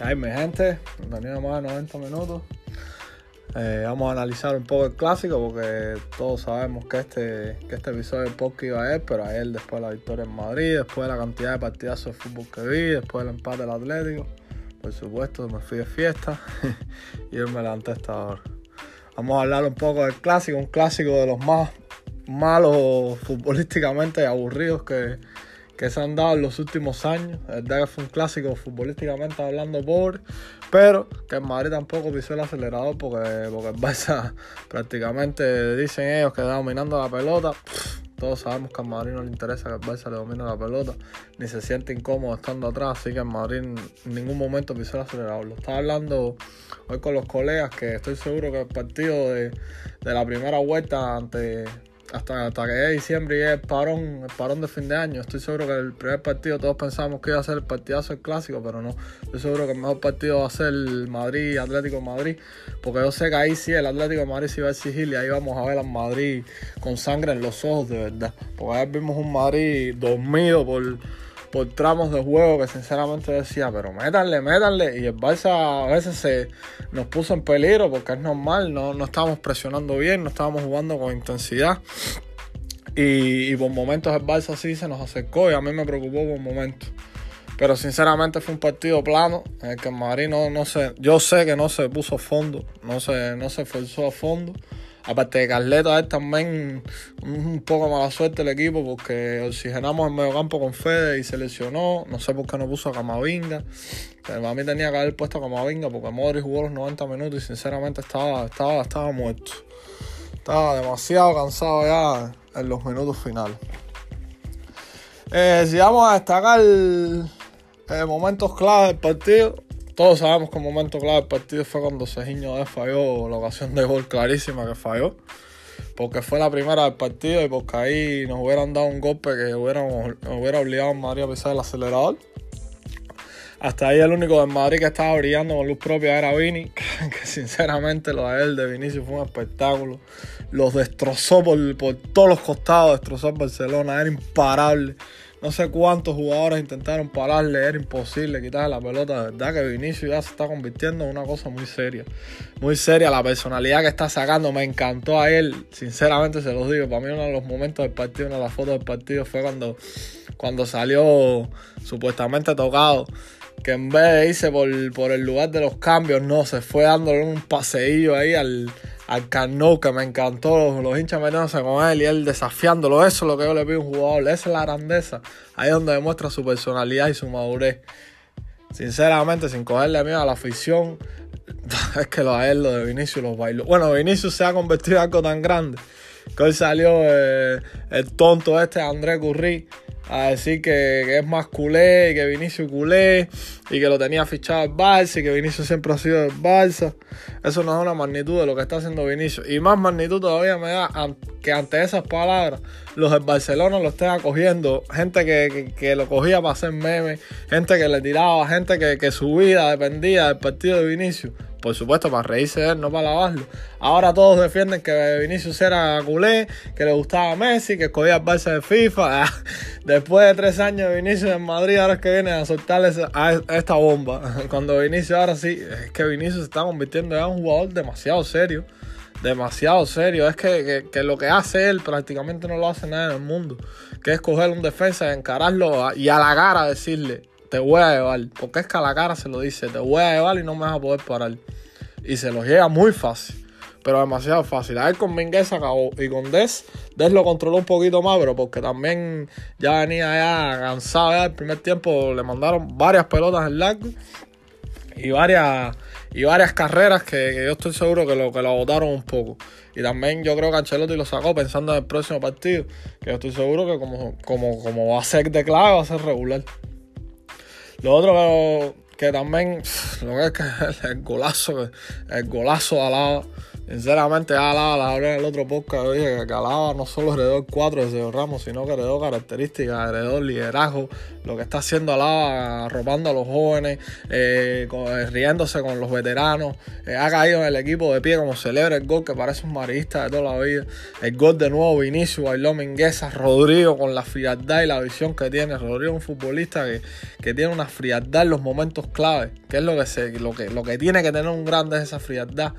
hay mi gente, bienvenido más de 90 minutos. Eh, vamos a analizar un poco el clásico porque todos sabemos que este, que este episodio de podcast iba a ir, pero ayer después de la victoria en Madrid, después de la cantidad de partidazos de fútbol que vi, después del empate del Atlético, por supuesto me fui de fiesta y hoy me levanté a esta hora. Vamos a hablar un poco del clásico, un clásico de los más malos futbolísticamente aburridos que, que se han dado en los últimos años. Es verdad que fue un clásico futbolísticamente hablando pobre, pero que en Madrid tampoco pisó el acelerador porque, porque el Barça prácticamente dicen ellos que está dominando la pelota. todos sabemos que a Madrid no le interesa que el Barça le domine la pelota, ni se siente incómodo estando atrás, así que en Madrid en ningún momento pisó el acelerador. Lo estaba hablando hoy con los colegas que estoy seguro que el partido de, de la primera vuelta ante hasta, hasta que llegue diciembre y llegue el parón, parón de fin de año. Estoy seguro que el primer partido todos pensábamos que iba a ser el partidazo el clásico, pero no. Estoy seguro que el mejor partido va a ser el Madrid, Atlético Madrid, porque yo sé que ahí sí el Atlético de Madrid sí va a exigir y ahí vamos a ver al Madrid con sangre en los ojos de verdad. Porque ahí vimos un Madrid dormido por por tramos de juego que sinceramente decía, pero métanle, métanle. Y el Barça a veces se nos puso en peligro porque es normal, no, no estábamos presionando bien, no estábamos jugando con intensidad. Y, por momentos el Barça sí se nos acercó y a mí me preocupó por momentos. Pero sinceramente fue un partido plano en el que el Madrid no, no se, yo sé que no se puso a fondo, no se, no se esforzó a fondo. Aparte de Carleto, es también un poco mala suerte el equipo porque oxigenamos el mediocampo con Fede y se lesionó. No sé por qué no puso a Camavinga. Pero a mí tenía que haber puesto a Camavinga porque Modri jugó los 90 minutos y sinceramente estaba, estaba, estaba muerto. Estaba demasiado cansado ya en los minutos finales. Eh, si vamos a destacar eh, momentos clave del partido, todos sabemos que el momento clave del partido fue cuando Sejiño falló la ocasión de gol clarísima que falló. Porque fue la primera del partido y porque ahí nos hubieran dado un golpe que hubiéramos, nos hubiera obligado a Madrid a pisar el acelerador. Hasta ahí el único de Madrid que estaba brillando con luz propia era Vini, que, sinceramente lo de él de Vinicius fue un espectáculo. Los destrozó por, por todos los costados, destrozó Barcelona, era imparable. No sé cuántos jugadores intentaron pararle, era imposible quitarle la pelota. De verdad que Vinicius ya se está convirtiendo en una cosa muy seria. Muy seria la personalidad que está sacando. Me encantó a él, sinceramente se los digo. Para mí uno de los momentos del partido, una de las fotos del partido fue cuando, cuando salió supuestamente tocado que en vez de irse por, por, el lugar de los cambios, no, se fue dándole un paseillo ahí al, al Cano, que me encantó, los, hinchas metiéndose con él y él desafiándolo. Eso es lo que yo le pido a un jugador, esa es la grandeza. Ahí es donde demuestra su personalidad y su madurez. Sinceramente, sin cogerle miedo a la afición, es que lo a él, lo de Vinicius, los bailó. Bueno, Vinicius se ha convertido en algo tan grande que hoy salió eh, el tonto este, André Curry a decir que, es más culé y que Vinicius culé y que lo tenía fichado el Barça y que Vinicius siempre ha sido el Barça. Eso no es una magnitud de lo que está haciendo Vinicius. Y más magnitud todavía me da que ante esas palabras los del Barcelona lo estén acogiendo. Gente que, lo cogía para hacer memes, gente que le tiraba, gente que, que su vida dependía del partido de Vinicius por supuesto, para reírse de él, no para lavarlo. Ahora todos defienden que Vinicius era culé, que le gustaba Messi, que escogía el Barça de FIFA. Después de tres años de Vinicius en Madrid, ahora es que viene a soltarle a esta bomba. Cuando Vinicius ahora sí, es que Vinicius se está convirtiendo en un jugador demasiado serio. Demasiado serio. Es que, lo que hace él prácticamente no lo hace nadie en el mundo. Que es coger un defensa, encararlo y a la cara decirle, te voy a llevar. Porque es que a la cara se lo dice, te voy a llevar y no me vas a poder parar. Y se lo llega muy fácil. Pero demasiado fácil. A él con Minguez acabó. Y con Des, Des lo controló un poquito más, pero porque también ya venía ya cansado ya el primer tiempo. Le mandaron varias pelotas en largo. Y varias, y varias carreras que, yo estoy seguro que lo, que lo agotaron un poco. Y también yo creo que Ancelotti lo sacó pensando en el próximo partido. Que yo estoy seguro que como, como, como va a ser de clave, va a ser regular. Lo otro que, también, lo que es que el golazo, el golazo de Alaba, Sinceramente, Alaba, la hablé en el otro podcast, dije que Alaba no solo heredó el 4 de Sergio Ramos, sino que heredó características, heredó liderazgo, lo que está haciendo Alaba, robando a los jóvenes, eh, eh, riéndose con los veteranos, eh, ha caído en el equipo de pie como celebra el gol, que parece un marista de toda la vida, el gol de nuevo, Vinicius, Bailó Mingueza, Rodrigo con la frialdad y la visión que tiene, Rodrigo es un futbolista que, que tiene una frialdad en los momentos clave, que es lo que, se, lo que, lo que tiene que tener un grande es esa frialdad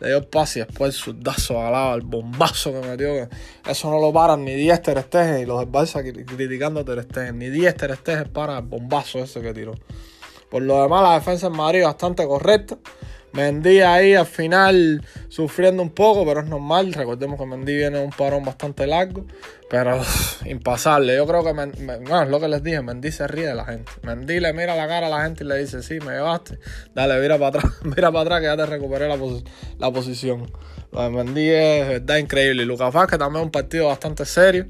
le dio el pase y después el sudazo alaba, el bombazo que metió. eso no lo paran ni 10 Ter y los del Barça criticando a Ni 10 Ter para el bombazo ese que tiró. Por lo demás, la defensa en Madrid bastante correcta. Mendy ahí al final sufriendo un poco, pero es normal. Recordemos que Mendy viene un parón bastante largo, pero impasable. Yo creo que, no, es lo que les dije, Mendy se ríe de la gente. Mendy le mira la cara a la gente y le dice, sí, me llevaste, dale, mira para atrás, mira para atrás que ya te recuperé la, la posición. Lo de Mendy es verdad increíble. Y Lucas Vázquez también un partido bastante serio.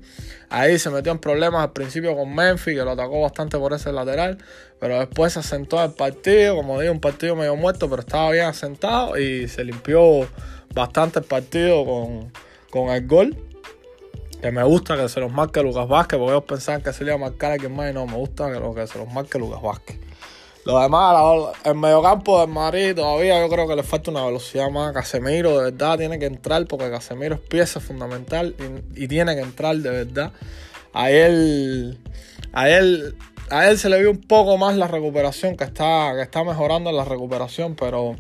Ahí se metió en problemas al principio con Memphis, que lo atacó bastante por ese lateral. Pero después se asentó el partido. Como digo, un partido medio muerto, pero estaba bien asentado. Y se limpió bastante el partido con, con el gol. Que me gusta que se los marque Lucas Vázquez, porque ellos pensaban que se le iba a marcar a quien más y no, me gusta que, que se los marque Lucas Vázquez. Lo demás, el mediocampo del Madrid todavía yo creo que le falta una velocidad más. Casemiro de verdad tiene que entrar porque Casemiro es pieza fundamental y, tiene que entrar de verdad. A él, a él, a él se le vio un poco más la recuperación, que está, que está mejorando la recuperación, pero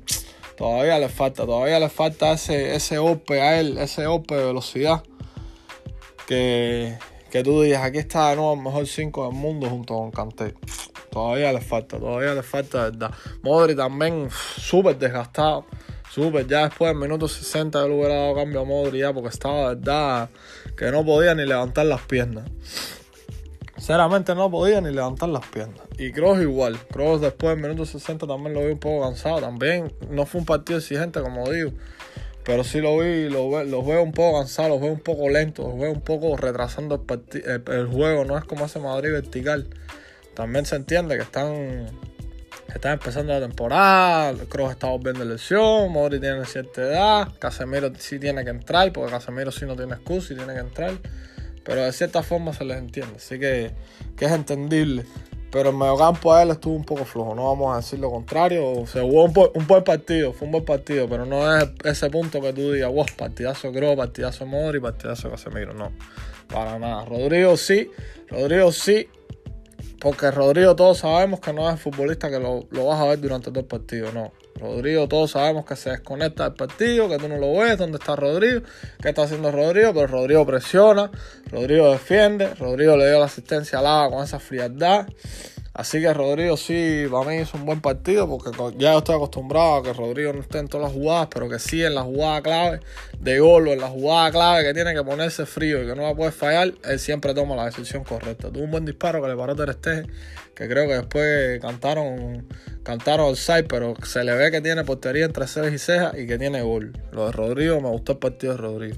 todavía le falta, todavía le falta ese, ese golpe a él, ese golpe de velocidad. Que, tú digas, aquí está de nuevo el mejor 5 del mundo junto con Kanté. Todavía le falta, todavía le falta, verdad. Modri también súper desgastado. Súper, ya después del minuto 60 yo le hubiera dado cambio a Modri ya porque estaba, verdad, que no podía ni levantar las piernas. Sinceramente no podía ni levantar las piernas. Y Kroos igual. Kroos después del minuto 60 también lo vi un poco cansado. También no fue un partido exigente, como digo. Pero sí lo vi, lo, veo un poco cansado, los veo un poco lento, los veo un poco retrasando el, el juego. No es como ese Madrid vertical también se entiende que están, están empezando la temporada, Kroos está volviendo de lesión, Modri tiene cierta edad, Casemiro sí tiene que entrar, porque Casemiro sí no tiene excusa y tiene que entrar. Pero de cierta forma se les entiende, así que, que es entendible. Pero el mediocampo a él estuvo un poco flojo, no vamos a decir lo contrario. Se jugó un, buen partido, fue un buen partido, pero no es ese punto que tú digas, wow, partidazo Kroos, partidazo Modri, partidazo Casemiro, no. Para nada. Rodrigo sí, Rodrigo sí, porque Rodrigo todos sabemos que no es futbolista que lo, vas a ver durante todo el partido, no. Rodrigo todos sabemos que se desconecta del partido, que tú no lo ves, dónde está Rodrigo, qué está haciendo Rodrigo, pero Rodrigo presiona, Rodrigo defiende, Rodrigo le dio la asistencia a Lava con esa frialdad. Así que Rodrigo sí, para mí hizo un buen partido porque ya estoy acostumbrado a que Rodrigo no esté en todas las jugadas, pero que sí en la jugada clave de gol o en la jugada clave que tiene que ponerse frío y que no la puede fallar, él siempre toma la decisión correcta. Tuvo un buen disparo que le paró Ter que creo que después cantaron cantaron side, pero se le ve que tiene portería entre cejas y cejas y que tiene gol. Lo de Rodrigo, me gustó el partido de Rodrigo.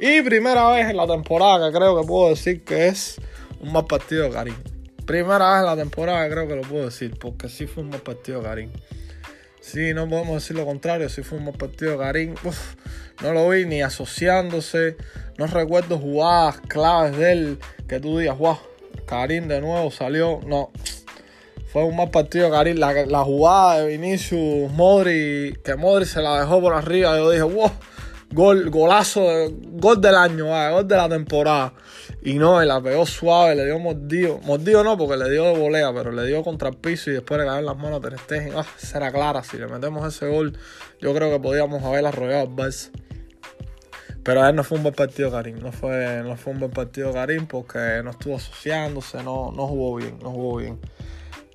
Y primera vez en la temporada que creo que puedo decir que es un mal partido de Karim. Primera vez en la temporada creo que lo puedo decir, porque sí fue un buen partido Karim. Sí, no podemos decir lo contrario, sí fue un buen partido Karim. no lo vi ni asociándose, no recuerdo jugadas claves de él que tú digas, wow, Karim de nuevo salió. No, fue un mal partido Karim. La, jugada de Vinicius, Modri, que Modri se la dejó por arriba, yo dije, wow, gol, golazo, gol del año, gol de la temporada. Y no, él la pegó suave, le dio mordido. Mordido no, porque le dio de volea, pero le dio contra el piso y después le cayó en las manos a Ter. Ah, será clara. Si le metemos ese gol, yo creo que podíamos haber arrollado al Barça. Pero a él no fue un buen partido Karim. No fue, no fue un buen partido Karim porque no estuvo asociándose, no, no jugó bien, no jugó bien.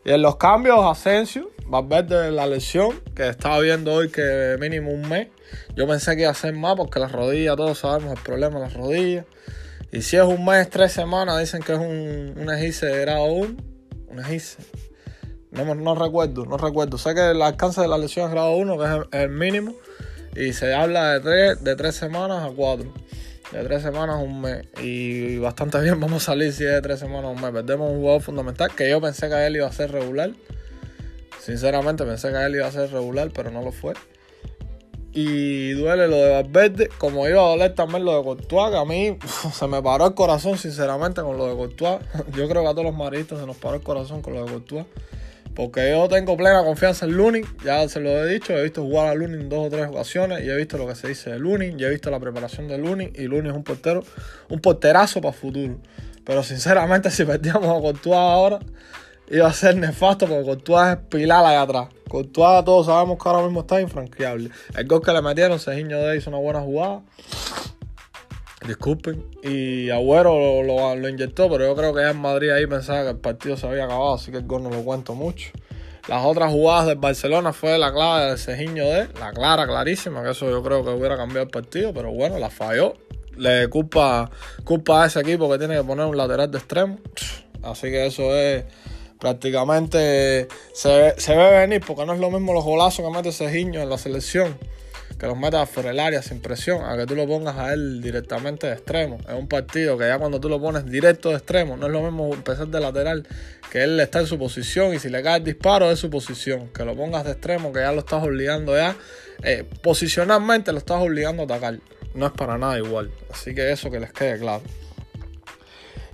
Y en los cambios, Asensio, de la lesión, que estaba viendo hoy que mínimo un mes. Yo pensé que iba a ser más porque las rodillas, todos sabemos el problema de las rodillas. Y si es un mes, tres semanas, dicen que es un, un de grado 1. Un egice. No, no recuerdo, no recuerdo. Sé que el alcance de la lesión es grado 1, que es el, mínimo. Y se habla de tres, de tres semanas a cuatro. De tres semanas a un mes. Y bastante bien vamos a salir si es de tres semanas a un mes. Perdemos un jugador fundamental que yo pensé que él iba a ser regular. Sinceramente pensé que él iba a ser regular, pero no lo fue. y duele lo de Valverde, como iba a doler también lo de Courtois, que a mí se me paró el corazón sinceramente con lo de Courtois. Yo creo que a todos los maristas se nos paró el corazón con lo de Courtois. Porque yo tengo plena confianza en Lunin, ya se lo he dicho, he visto jugar a Lunin dos o tres ocasiones y he visto lo que se dice de Lunin, y he visto la preparación de Lunin y Lunin es un portero, un porterazo para el futuro. Pero sinceramente si perdíamos a Courtois ahora, iba a ser nefasto porque Courtois es pilar allá atrás. Courtois todos sabemos que ahora mismo está infranqueable. El gol que le metieron, Sejiño de hizo una buena jugada. Disculpen. Y Agüero lo, lo, inyectó, pero yo creo que ya en Madrid ahí pensaba que el partido se había acabado, así que el gol no lo cuento mucho. Las otras jugadas del Barcelona fue la clave del Sejiño de, la clara, clarísima, que eso yo creo que hubiera cambiado el partido, pero bueno, la falló. Le culpa, culpa a ese equipo que tiene que poner un lateral de extremo. Así que eso es prácticamente se, se ve venir porque no es lo mismo los golazos que mete ese Giño en la selección que los metas por el área sin presión, a que tú lo pongas a él directamente de extremo. Es un partido que ya cuando tú lo pones directo de extremo, no es lo mismo empezar de lateral, que él está en su posición y si le cae el disparo es su posición. Que lo pongas de extremo, que ya lo estás obligando ya, eh, posicionalmente lo estás obligando a atacar. No es para nada igual. Así que eso que les quede claro.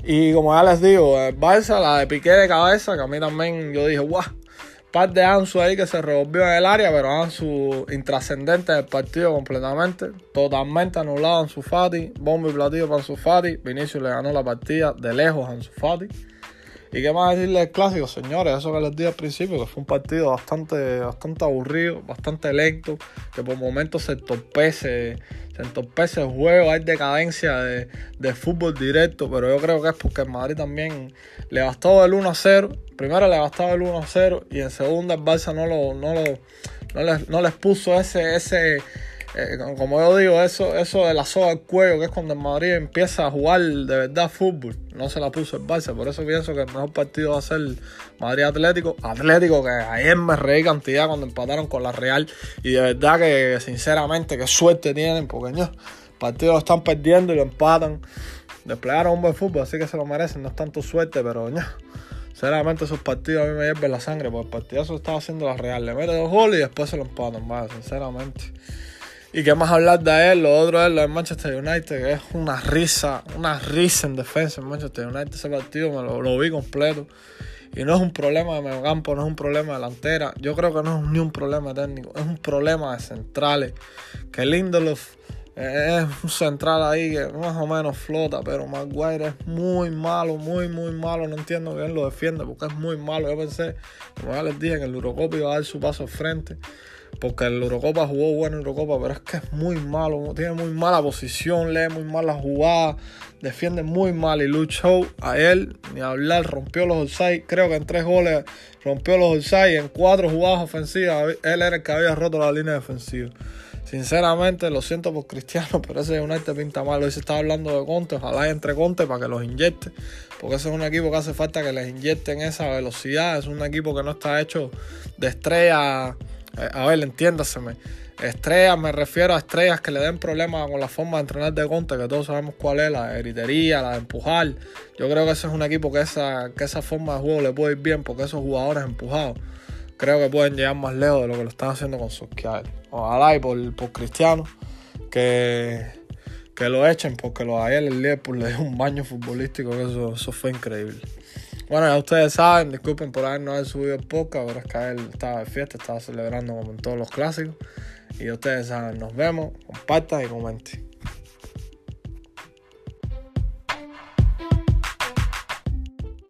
Y como ya les digo, el Barça, la de Piqué de cabeza, que a mí también yo dije, guau, par de Ansu ahí que se revolvió en el área, pero Ansu intrascendente del partido completamente, totalmente anulado Ansu Fati, bombo y platillo para Ansu Fati, Vinicius le ganó la partida de lejos a Ansu Fati. ¿Y qué más decirle del clásico, señores? Eso que les dije al principio, que fue un partido bastante, bastante aburrido, bastante lento, que por momentos se entorpece, se entorpece el juego, hay decadencia de, de, fútbol directo, pero yo creo que es porque el Madrid también le bastó el 1 0. Primero le bastaba el 1 0 y en segunda el Barça no, lo, no, lo, no, les, no les puso ese, ese eh, como yo digo, eso, eso de la soga al cuello, que es cuando el Madrid empieza a jugar de verdad fútbol, no se la puso el Barça. Por eso pienso que el mejor partido va a ser Madrid Atlético. Atlético, que ayer me reí cantidad cuando empataron con la Real. Y de verdad que, sinceramente, qué suerte tienen, porque no, el partido lo están perdiendo y lo empatan. Desplegaron un buen fútbol, así que se lo merecen. No es tanto suerte, pero no. Sinceramente esos partidos a mí me hierven la sangre, porque el partido se estaba haciendo la Real. Le mete dos goles y después se lo empatan, vaya, sinceramente. Y qué más hablar de él, lo otro es lo de Manchester United, que es una risa, una risa en defensa en Manchester United. Ese partido me lo, vi completo. Y no es un problema de medio campo, no es un problema de delantera. Yo creo que no es ni un problema técnico, es un problema de centrales. Que Lindelof es un central ahí que más o menos flota, pero Maguire es muy malo, muy, muy malo. No entiendo bien lo defiende porque es muy malo. Yo pensé, como ya les dije, que el Eurocopa iba a dar su paso al frente porque el Eurocopa jugó bueno en Eurocopa, pero es que es muy malo, tiene muy mala posición, lee muy mal la jugada, defiende muy mal y luchó a él, ni hablar, rompió los offside, creo que en tres goles rompió los offside, en cuatro jugadas ofensivas, él era el que había roto la línea defensiva. Sinceramente, lo siento por Cristiano, pero ese United pinta mal. Hoy se está hablando de Conte, ojalá entre Conte para que los inyecte, porque ese es un equipo que hace falta que les inyecten esa velocidad. Es un equipo que no está hecho de estrella a ver, entiéndaseme. Estrellas, me refiero a estrellas que le den problemas con la forma de entrenar de Conte, que todos sabemos cuál es, la gritería, la de empujar. Yo creo que ese es un equipo que esa, que esa forma de juego le puede ir bien, porque esos jugadores empujados creo que pueden llegar más lejos de lo que lo están haciendo con sus Ojalá y por, Cristiano que, que lo echen, porque lo ayer el Liverpool le dio un baño futbolístico, que eso fue increíble. Bueno, ya ustedes saben, disculpen por habernos subido el podcast, pero es que él estaba de fiesta, estaba celebrando como en todos los clásicos. Y ustedes saben, nos vemos, compartan y comenten.